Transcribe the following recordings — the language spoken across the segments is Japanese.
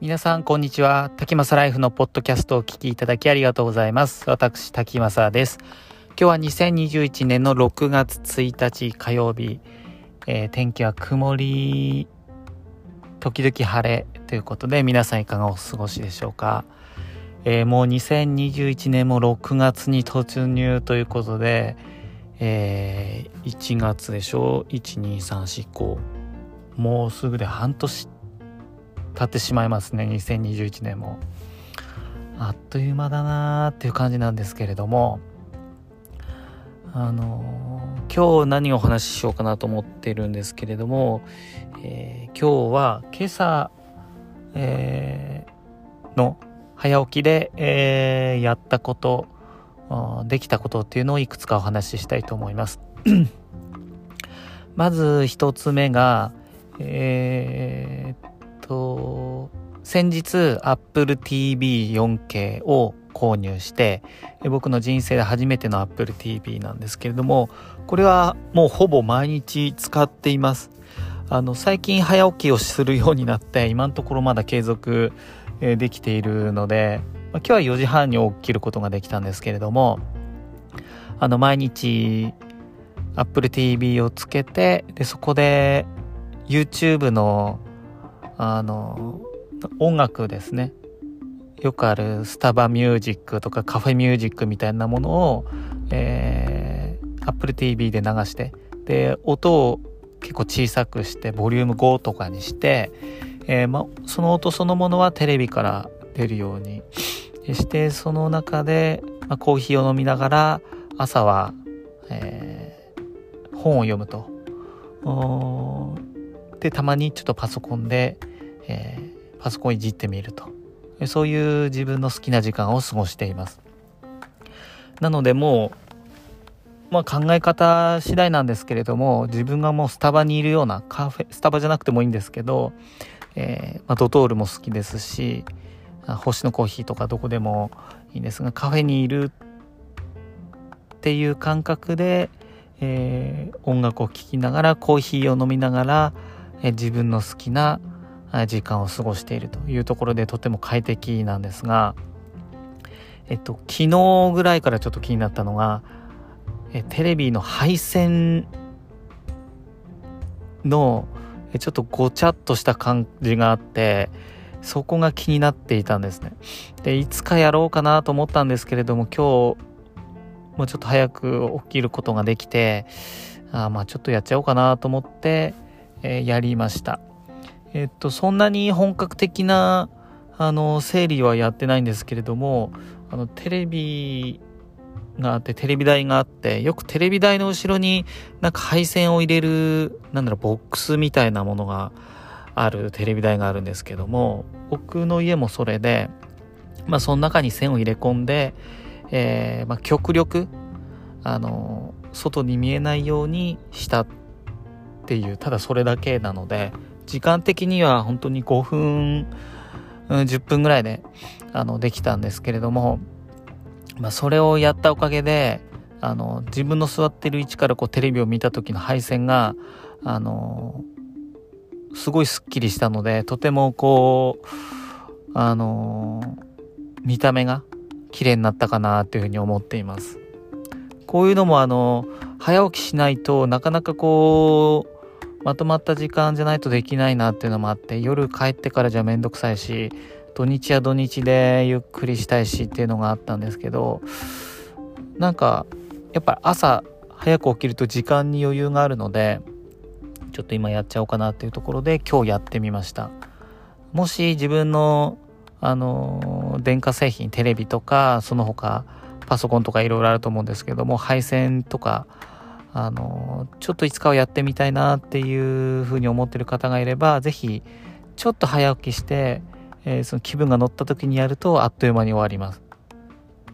皆さんこんにちは。滝正ライフのポッドキャストをお聞きいただきありがとうございます。私滝正です。今日は2021年の6月1日火曜日、えー、天気は曇り時々晴れということで皆さんいかがお過ごしでしょうか、えー、もう2021年も6月に突入ということで、えー、1月でしょ？う12345もうすぐで半年。経ってしまいますね。2021年も。あっという間だなーっていう感じなんですけれども。あのー、今日何をお話ししようかなと思ってるんですけれども、えー、今日は今朝、えー、の早起きで、えー、やったことできたことっていうのをいくつかお話ししたいと思います。まず一つ目が、えー、と、先日 Apple TV4K を購入して僕の人生で初めての Apple TV なんですけれどもこれはもうほぼ毎日使っています。あの最近早起きをするようになって今のところまだ継続できているので、今日は4時半に起きることができたんですけれどもあの毎日 Apple TV をつけてでそこで YouTube のあの音楽ですねよくあるスタバミュージックとかカフェミュージックみたいなものを、えー、Apple TV で流してで音を結構小さくしてボリューム5とかにして、えーま、その音そのものはテレビから出るようにしてその中で、まコーヒーを飲みながら朝は、えー、本を読むと。でたまにちょっとパソコンで、えー、パソコンいじってみると。そういう自分の好きな時間を過ごしています。なのでもう、まあ、考え方次第なんですけれども自分がもうスタバにいるようなカフェスタバじゃなくてもいいんですけど、えー、まあ、ドトールも好きですし星のコーヒーとかどこでもいいんですがカフェにいるっていう感覚で、えー、音楽を聴きながらコーヒーを飲みながら、えー、自分の好きな時間を過ごしているというところでとても快適なんですが、えっと、昨日ぐらいからちょっと気になったのが、えテレビの配線のちょっとごちゃっとした感じがあってそこが気になっていたんですね。でいつかやろうかなと思ったんですけれども今日もうちょっと早く起きることができてあまあちょっとやっちゃおうかなと思って、えー、やりました。えっと、そんなに本格的な、あの、整理はやってないんですけれども、あの、テレビがあって、テレビ台があって、よくテレビ台の後ろになんか配線を入れる、なんだろう、ボックスみたいなものがあるテレビ台があるんですけども、僕の家もそれで、まあ、その中に線を入れ込んで、えー、まあ、極力、あの、外に見えないようにしたっていう、ただそれだけなので、時間的には本当に5分、10分ぐらいで、あの、できたんですけれども、まあ、それをやったおかげで、あの、自分の座ってる位置からこうテレビを見た時の配線が、あの、すごいスッキリしたので、とてもこう、あの、見た目が綺麗になったかなっていうふうに思っています。こういうのもあの、早起きしないとなかなかこう、まとまった時間じゃないとできないなっていうのもあって夜帰ってからじゃめんどくさいし土日は土日でゆっくりしたいしっていうのがあったんですけどなんかやっぱ朝早く起きると時間に余裕があるのでちょっと今やっちゃおうかなっていうところで今日やってみました。もし自分のあの電化製品テレビとかその他パソコンとかいろいろあると思うんですけども配線とかあのちょっといつかはやってみたいなっていうふうに思ってる方がいれば是非ちょっと早起きして、えー、その気分が乗った時にやるとあっという間に終わります。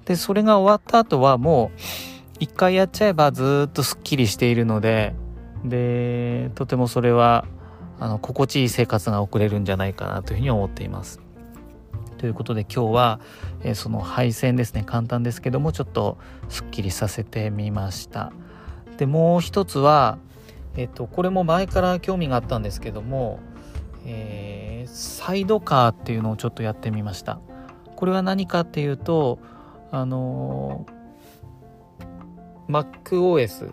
でそれが終わった後はもう一回やっちゃえばずっとすっきりしているのででとてもそれはあの心地いい生活が送れるんじゃないかなというふうに思っています。ということで今日は、えー、その配線ですね簡単ですけどもちょっとすっきりさせてみました。でもう一つは、えっと、これも前から興味があったんですけども、えー、サイドカーっていうのをちょっとやってみました。これは何かっていうとあの MacOS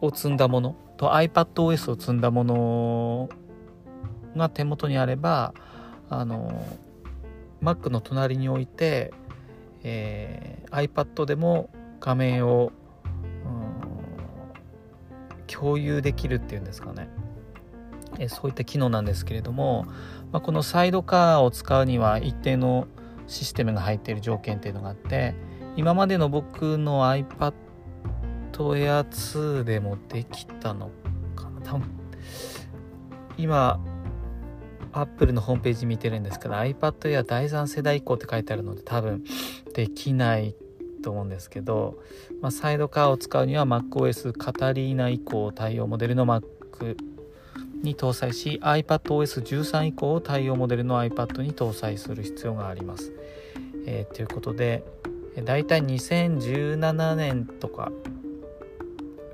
を積んだものと iPadOS を積んだものが手元にあればあの Mac の隣に置いて、えー、iPad でも画面を、共有できるっていうんですかね、え、そういった機能なんですけれども、まあ、このサイドカーを使うには一定のシステムが入っている条件っていうのがあって今までの僕の iPad Air 2でもできたのかな。多分今アップルのホームページ見てるんですけど iPad Air 第3世代以降って書いてあるので多分できないと思うんですけど、まあ、サイドカーを使うには MacOS カタリーナ以降対応モデルの Mac に搭載し iPadOS13 以降を対応モデルの iPad に搭載する必要があります。えー、ということでだいたい2017年とか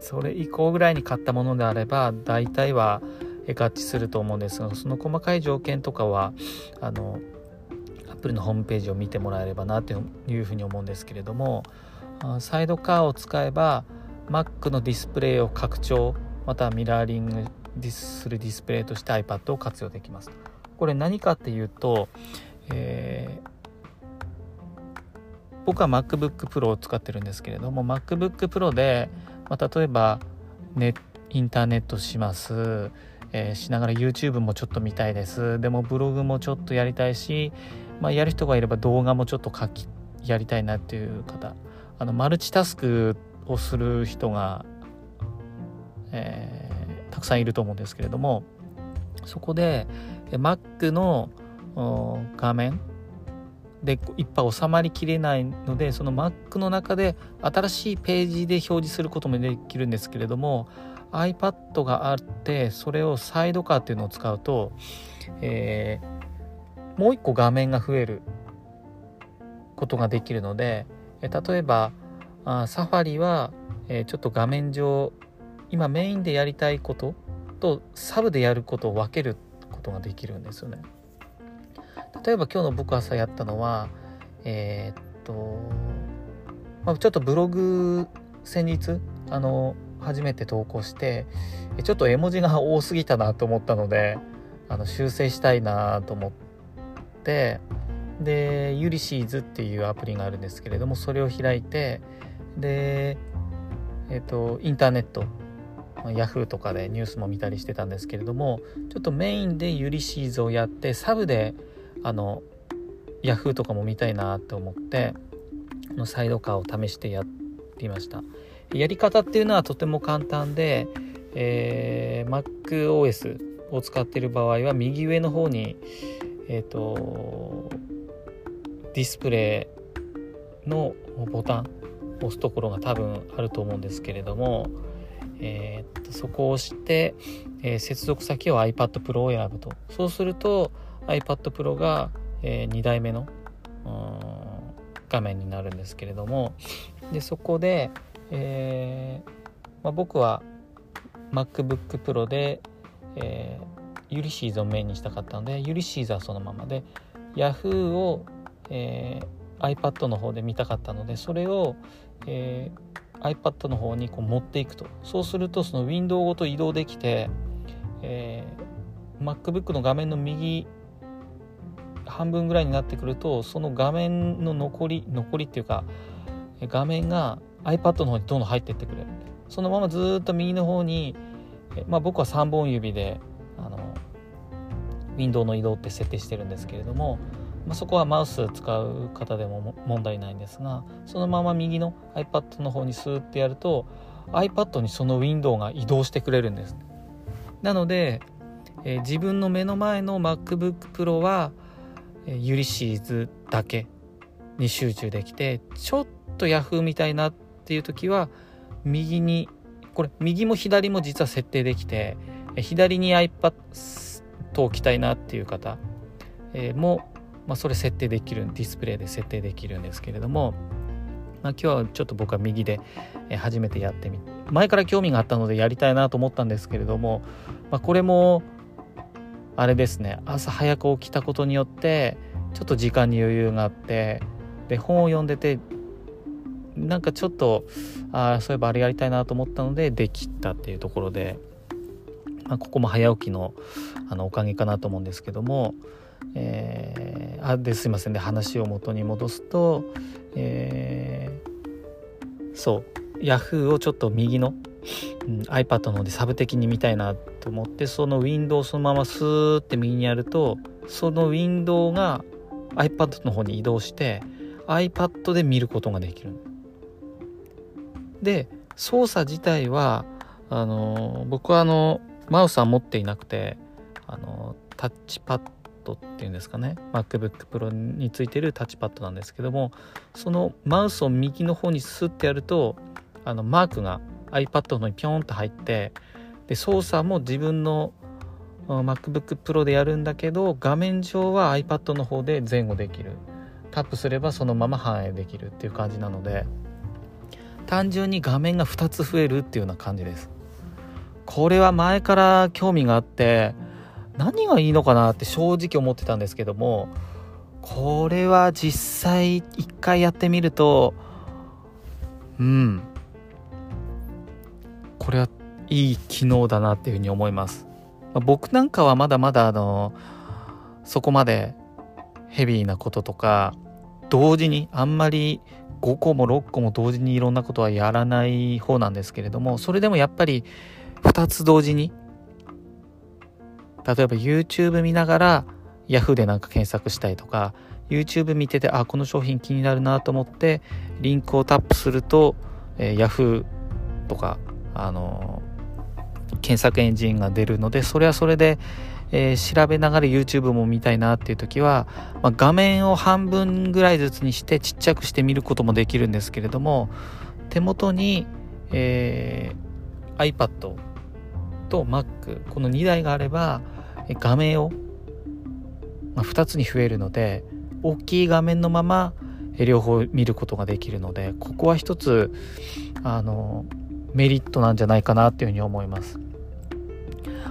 それ以降ぐらいに買ったものであれば大体は合致すると思うんですがその細かい条件とかはあのップルのホームページを見てもらえればなというふうに思うんですけれどもサイドカーを使えば Mac のディスプレイを拡張またはミラーリングするディスプレイとして iPad を活用できます。これ何かっていうと、えー、僕は MacBook Pro を使ってるんですけれども MacBook Pro で、まあ、例えばネインターネットしますえー、しながら YouTube もちょっと見たいですでもブログもちょっとやりたいし、まあ、やる人がいれば動画もちょっと書きやりたいなっていう方。あのマルチタスクをする人が、えー、たくさんいると思うんですけれどもそこで Mac の画面でいっぱい収まりきれないのでその Mac の中で新しいページで表示することもできるんですけれども iPad があってそれをサイドカーっていうのを使うと、えー、もう一個画面が増えることができるので、え例えばあサファリは、え、ちょっと画面上今メインでやりたいこととサブでやることを分けることができるんですよね。例えば今日の僕朝やったのはえー、っと、まあ、ちょっとブログ先日あの初めて投稿してちょっと絵文字が多すぎたなと思ったのであの修正したいなと思ってでユリシーズっていうアプリがあるんですけれどもそれを開いてでえっ、とインターネットヤフーとかでニュースも見たりしてたんですけれどもちょっとメインでユリシーズをやってサブであのヤフーとかも見たいなと思ってサイドカーを試してやっていました。やり方っていうのはとても簡単で、えー、MacOS を使っている場合は右上の方に、えーと、ディスプレイのボタン押すところが多分あると思うんですけれども、えー、とそこを押して、えー、接続先を iPad Pro を選ぶと。そうすると iPad Pro が、えー、2代目の画面になるんですけれどもでそこで、えーまあ、僕は MacBook Pro で、えー、ユリシーズをメインにしたかったのでユリシーズはそのままで Yahoo を、えー、iPad の方で見たかったのでそれを、えー、iPad の方にこう持っていくと。そうするとそのウィンドウごと移動できて、えー、MacBook の画面の右半分ぐらいになってくるとその画面の残り残りっていうか画面が iPad の方にどんどん入っていってくれる。そのままずっと右の方に、まあ、僕は3本指でウィンドウの移動って設定してるんですけれども、まあ、そこはマウス使う方でも問題ないんですがそのまま右の iPad の方にスーッてやると iPad にそのウィンドウが移動してくれるんです。なので、えー、自分の目の前の MacBook Pro は、えー、ユリシーズだけに集中できてちょっと Yahoo みたいなっていう時は右にこれ右も左も実は設定できて左に iPad を置きたいなっていう方、えーも、まあ、それ設定できるディスプレイで設定できるんですけれども、まあ、今日はちょっと僕は右で初めてやってみ前から興味があったのでやりたいなと思ったんですけれども、まあ、これもあれですね朝早く起きたことによってちょっと時間に余裕があってで本を読んでてなんかちょっとあそういえばあれやりたいなと思ったのでできたっていうところで、まあ、ここも早起きのあのおかげかなと思うんですけども、えー、あですいません、ね、話を元に戻すと、えー、そう。Yahoo をちょっと右の、うん、iPad の方でサブ的に見たいなと思ってそのウィンドウをそのままスーって右にやるとそのウィンドウが iPad の方に移動して iPad で見ることができるで操作自体はあの僕はあのマウスは持っていなくてあのタッチパッドっていうんですかね。MacBook Pro についてるタッチパッドなんですけどもそのマウスを右の方にスッてやるとあのマークが iPad の方にピョンと入ってで操作も自分の MacBook Pro でやるんだけど画面上は iPad の方で前後できる。タップすればそのまま反映できるっていう感じなので単純に画面が2つ増えるっていうような感じです。これは前から興味があって何がいいのかなって正直思ってたんですけどもこれは実際一回やってみるとうんこれはいい機能だなっていうふうに思います、僕なんかはまだまだあのそこまでヘビーなこととか同時にあんまり5個も6個も同時にいろんなことはやらない方なんですけれどもそれでもやっぱり2つ同時に？例えば YouTube 見ながら Yahoo でなんか検索したりとか YouTube 見ててあこの商品気になるなと思ってリンクをタップすると、えー、Yahoo とかあのー、検索エンジンが出るのでそれはそれで、えー、調べながら YouTube も見たいなっていう時は、まあ、画面を半分ぐらいずつにしてちっちゃくして見ることもできるんですけれども手元に、えー、iPad と Mac この2台があれば画面を、まあ、2つに増えるので大きい画面のまま両方見ることができるのでここは一つあのメリットなんじゃないかなっていうふうに思います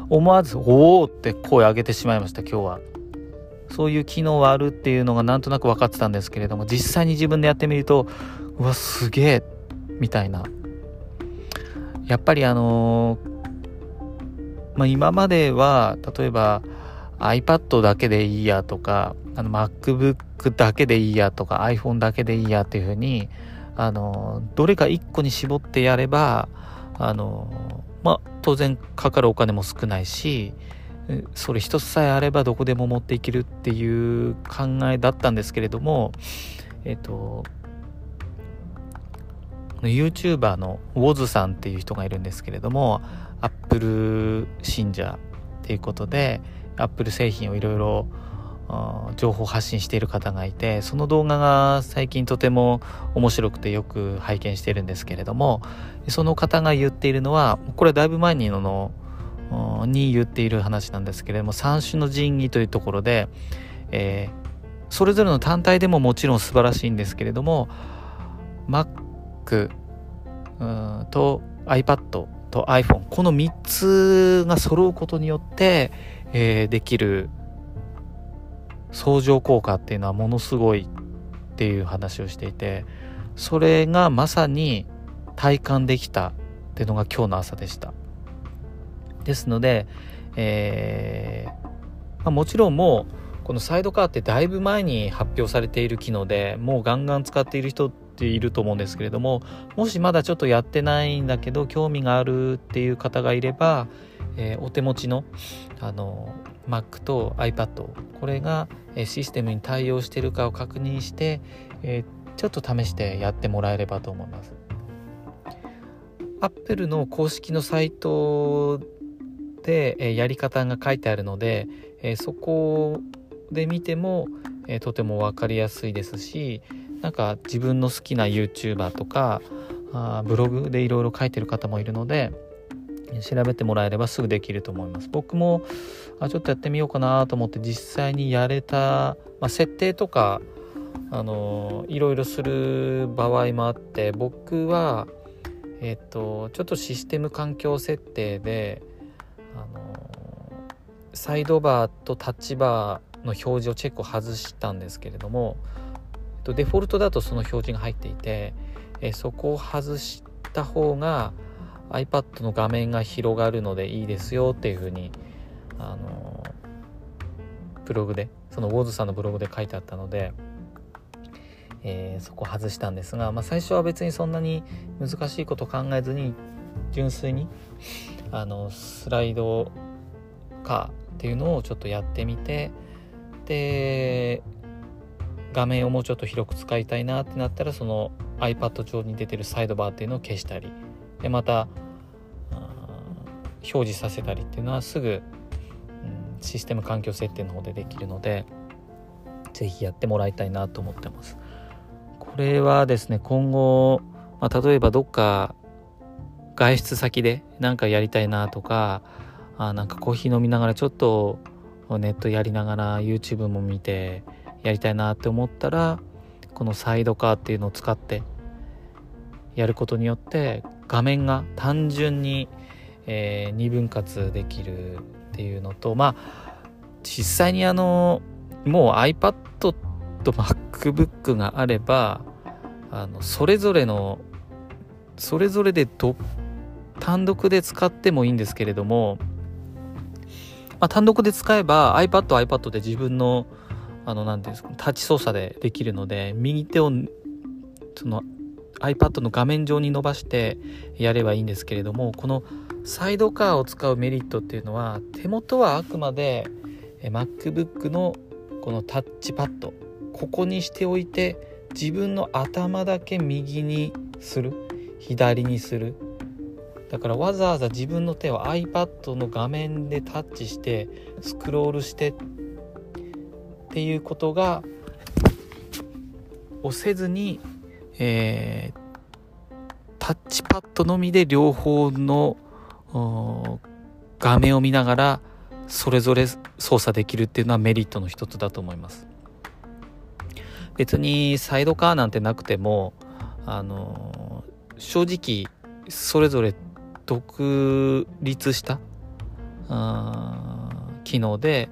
思わず「おお!」って声上げてしまいました今日はそういう機能はあるっていうのがなんとなく分かってたんですけれども実際に自分でやってみるとうわすげえみたいなやっぱりあのーまあ、今までは例えば iPad だけでいいやとかあの MacBook だけでいいやとか iPhone だけでいいやっていうふうにあのどれか1個に絞ってやればあのまあ当然かかるお金も少ないしそれ一つさえあればどこでも持っていけるっていう考えだったんですけれどもえっと YouTuber のウォズさんっていう人がいるんですけれどもアップル信者っていうことでアップル製品をいろいろ情報発信している方がいてその動画が最近とても面白くてよく拝見してるんですけれどもその方が言っているのはこれだいぶ前にのに言っている話なんですけれども三種の神器というところで、えー、それぞれの単体でももちろん素晴らしいんですけれども Mac と iPad と iPhone この3つが揃うことによって、えー、できる相乗効果っていうのはものすごいっていう話をしていてそれがまさに体感できたっていうのが今日の朝でした。ですので、えーまあ、もちろんもうこのサイドカーってだいぶ前に発表されている機能でもうガンガン使っている人ていると思うんですけれどももしまだちょっとやってないんだけど興味があるっていう方がいれば、えー、お手持ちのあの Mac と iPad これがシステムに対応しているかを確認して、えー、ちょっと試してやってもらえればと思います。Apple の公式のサイトで、えー、やり方が書いてあるので、えそこで見ても、えとても分かりやすいですし、なんか自分の好きな YouTuber とかあブログでいろいろ書いてる方もいるので調べてもらえればすぐできると思います。僕もあちょっとやってみようかなと思って実際にやれた、まあ、設定とかあのいろいろする場合もあって僕はえっ、とちょっとシステム環境設定であのサイドバーとタッチバーの表示をチェックを外したんですけれどもとデフォルトだとその表示が入っていてえそこを外した方が iPad の画面が広がるのでいいですよっていうふうにあのブログでそのウォーズさんのブログで書いてあったので、えー、そこ外したんですが、まあ、最初は別にそんなに難しいこと考えずに純粋にあのスライド化っていうのをちょっとやってみてで画面をもうちょっと広く使いたいなってなったらその iPad 上に出てるサイドバーっていうのを消したりでまた表示させたりっていうのはすぐ、システム環境設定の方でできるので是非やってもらいたいなと思ってます。これはですね今後、まあ、例えばどっか外出先で何かやりたいなとかあなんかコーヒー飲みながらちょっとネットやりながら YouTube も見てやりたいなって思ったらこのサイドカーっていうのを使ってやることによって画面が単純に、えー、2分割できるっていうのとまあ実際にあのもう iPad と MacBook があればあのそれぞれのそれぞれでど単独で使ってもいいんですけれども、まあ、単独で使えば iPad は iPad で自分のあの何ていうんですかタッチ操作でできるので右手をその iPad の画面上に伸ばしてやればいいんですけれどもこのサイドカーを使うメリットっていうのは手元はあくまで MacBook のこのタッチパッドここにしておいて自分の頭だけ右にする左にする。だからわざわざ自分の手を iPad の画面でタッチしてスクロールしてっっていうことがをせずにえー、タッチパッドのみで両方の画面を見ながらそれぞれ操作できるっていうのはメリットの一つだと思います。別にサイドカーなんてなくてもあの正直それぞれ独立した機能で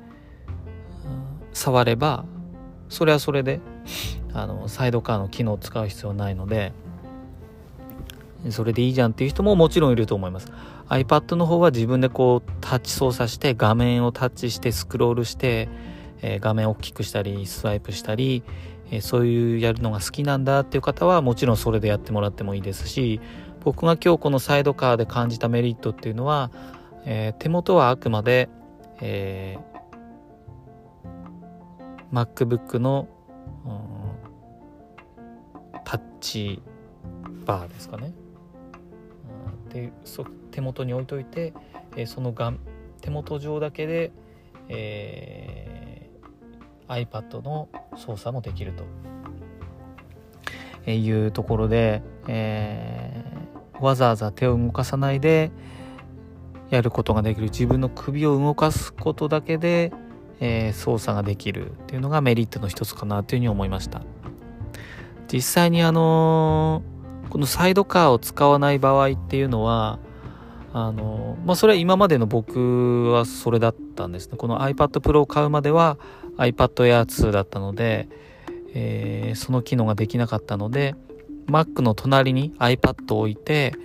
触ればそれはそれであのサイドカーの機能を使う必要ないのでそれでいいじゃんっていう人ももちろんいると思います。iPad の方は自分でこうタッチ操作して画面をタッチしてスクロールして、えー、画面を大きくしたりスワイプしたり、えー、そういうやるのが好きなんだっていう方はもちろんそれでやってもらってもいいですし僕が今日このサイドカーで感じたメリットっていうのは、えー、手元はあくまで、えー、MacBook の、うんタッチバーですかね。でそ手元に置いといて、えー、そのが手元上だけで、えー、iPad の操作もできるとえいうところで、えー、わざわざ手を動かさないでやることができる自分の首を動かすことだけで、えー、操作ができるっていうのがメリットの一つかなというふうに思いました。実際にあのこのサイドカーを使わない場合っていうのはあのまあそれは今までの僕はそれだったんですねこの iPad Pro を買うまでは iPad Air 2だったので、えー、その機能ができなかったので Mac の隣に iPad を置いて、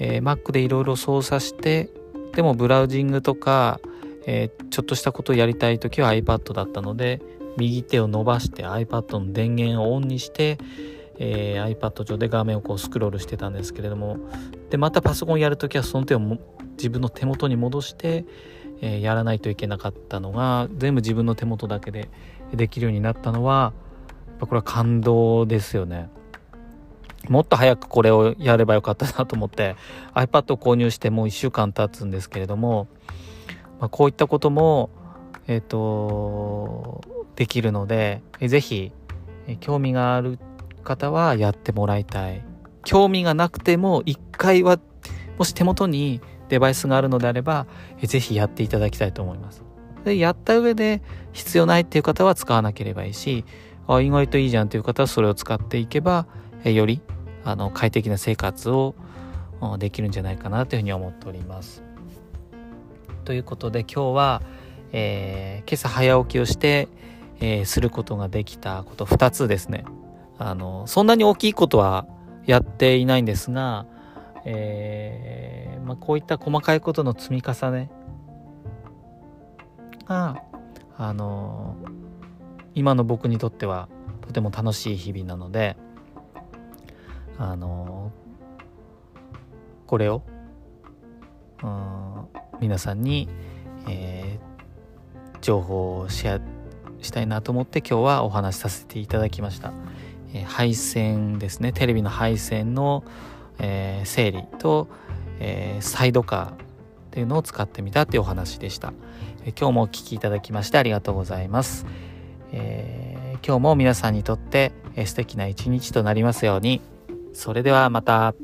えー、Mac でいろいろ操作してでもブラウジングとか、えー、ちょっとしたことをやりたい時は iPad だったので右手を伸ばして iPad の電源をオンにして、えー、iPad 上で画面をこうスクロールしてたんですけれどもでまたパソコンやるときはその手を自分の手元に戻して、えー、やらないといけなかったのが全部自分の手元だけでできるようになったのはやっぱこれは感動ですよね。もっと早くこれをやればよかったなと思って iPad を購入してもう1週間経つんですけれども、まあ、こういったこともえ、ー、とできるので是非興味がある方はやってもらいたい。興味がなくても一回はもし手元にデバイスがあるのであれば是非やっていただきたいと思います。でやった上で必要ないっていう方は使わなければいいしあ意外といいじゃんっていう方はそれを使っていけばよりあの快適な生活をできるんじゃないかなというふうに思っております。ということで今日はえー、今朝早起きをして、えー、することができたこと2つですね。あの、そんなに大きいことはやっていないんですが、えー、まあ、こういった細かいことの積み重ねが、あの今の僕にとってはとても楽しい日々なので、あのこれを、皆さんに、えー、情報をシェアしたいなと思って今日はお話しさせていただきました。えー、配線ですね。テレビの配線の、えー、整理と、え、サイドカーっていうのを使ってみたっていうお話でした。え今日もお聴きいただきましてありがとうございます。え今日も皆さんにとって、素敵な一日となりますように。それではまた。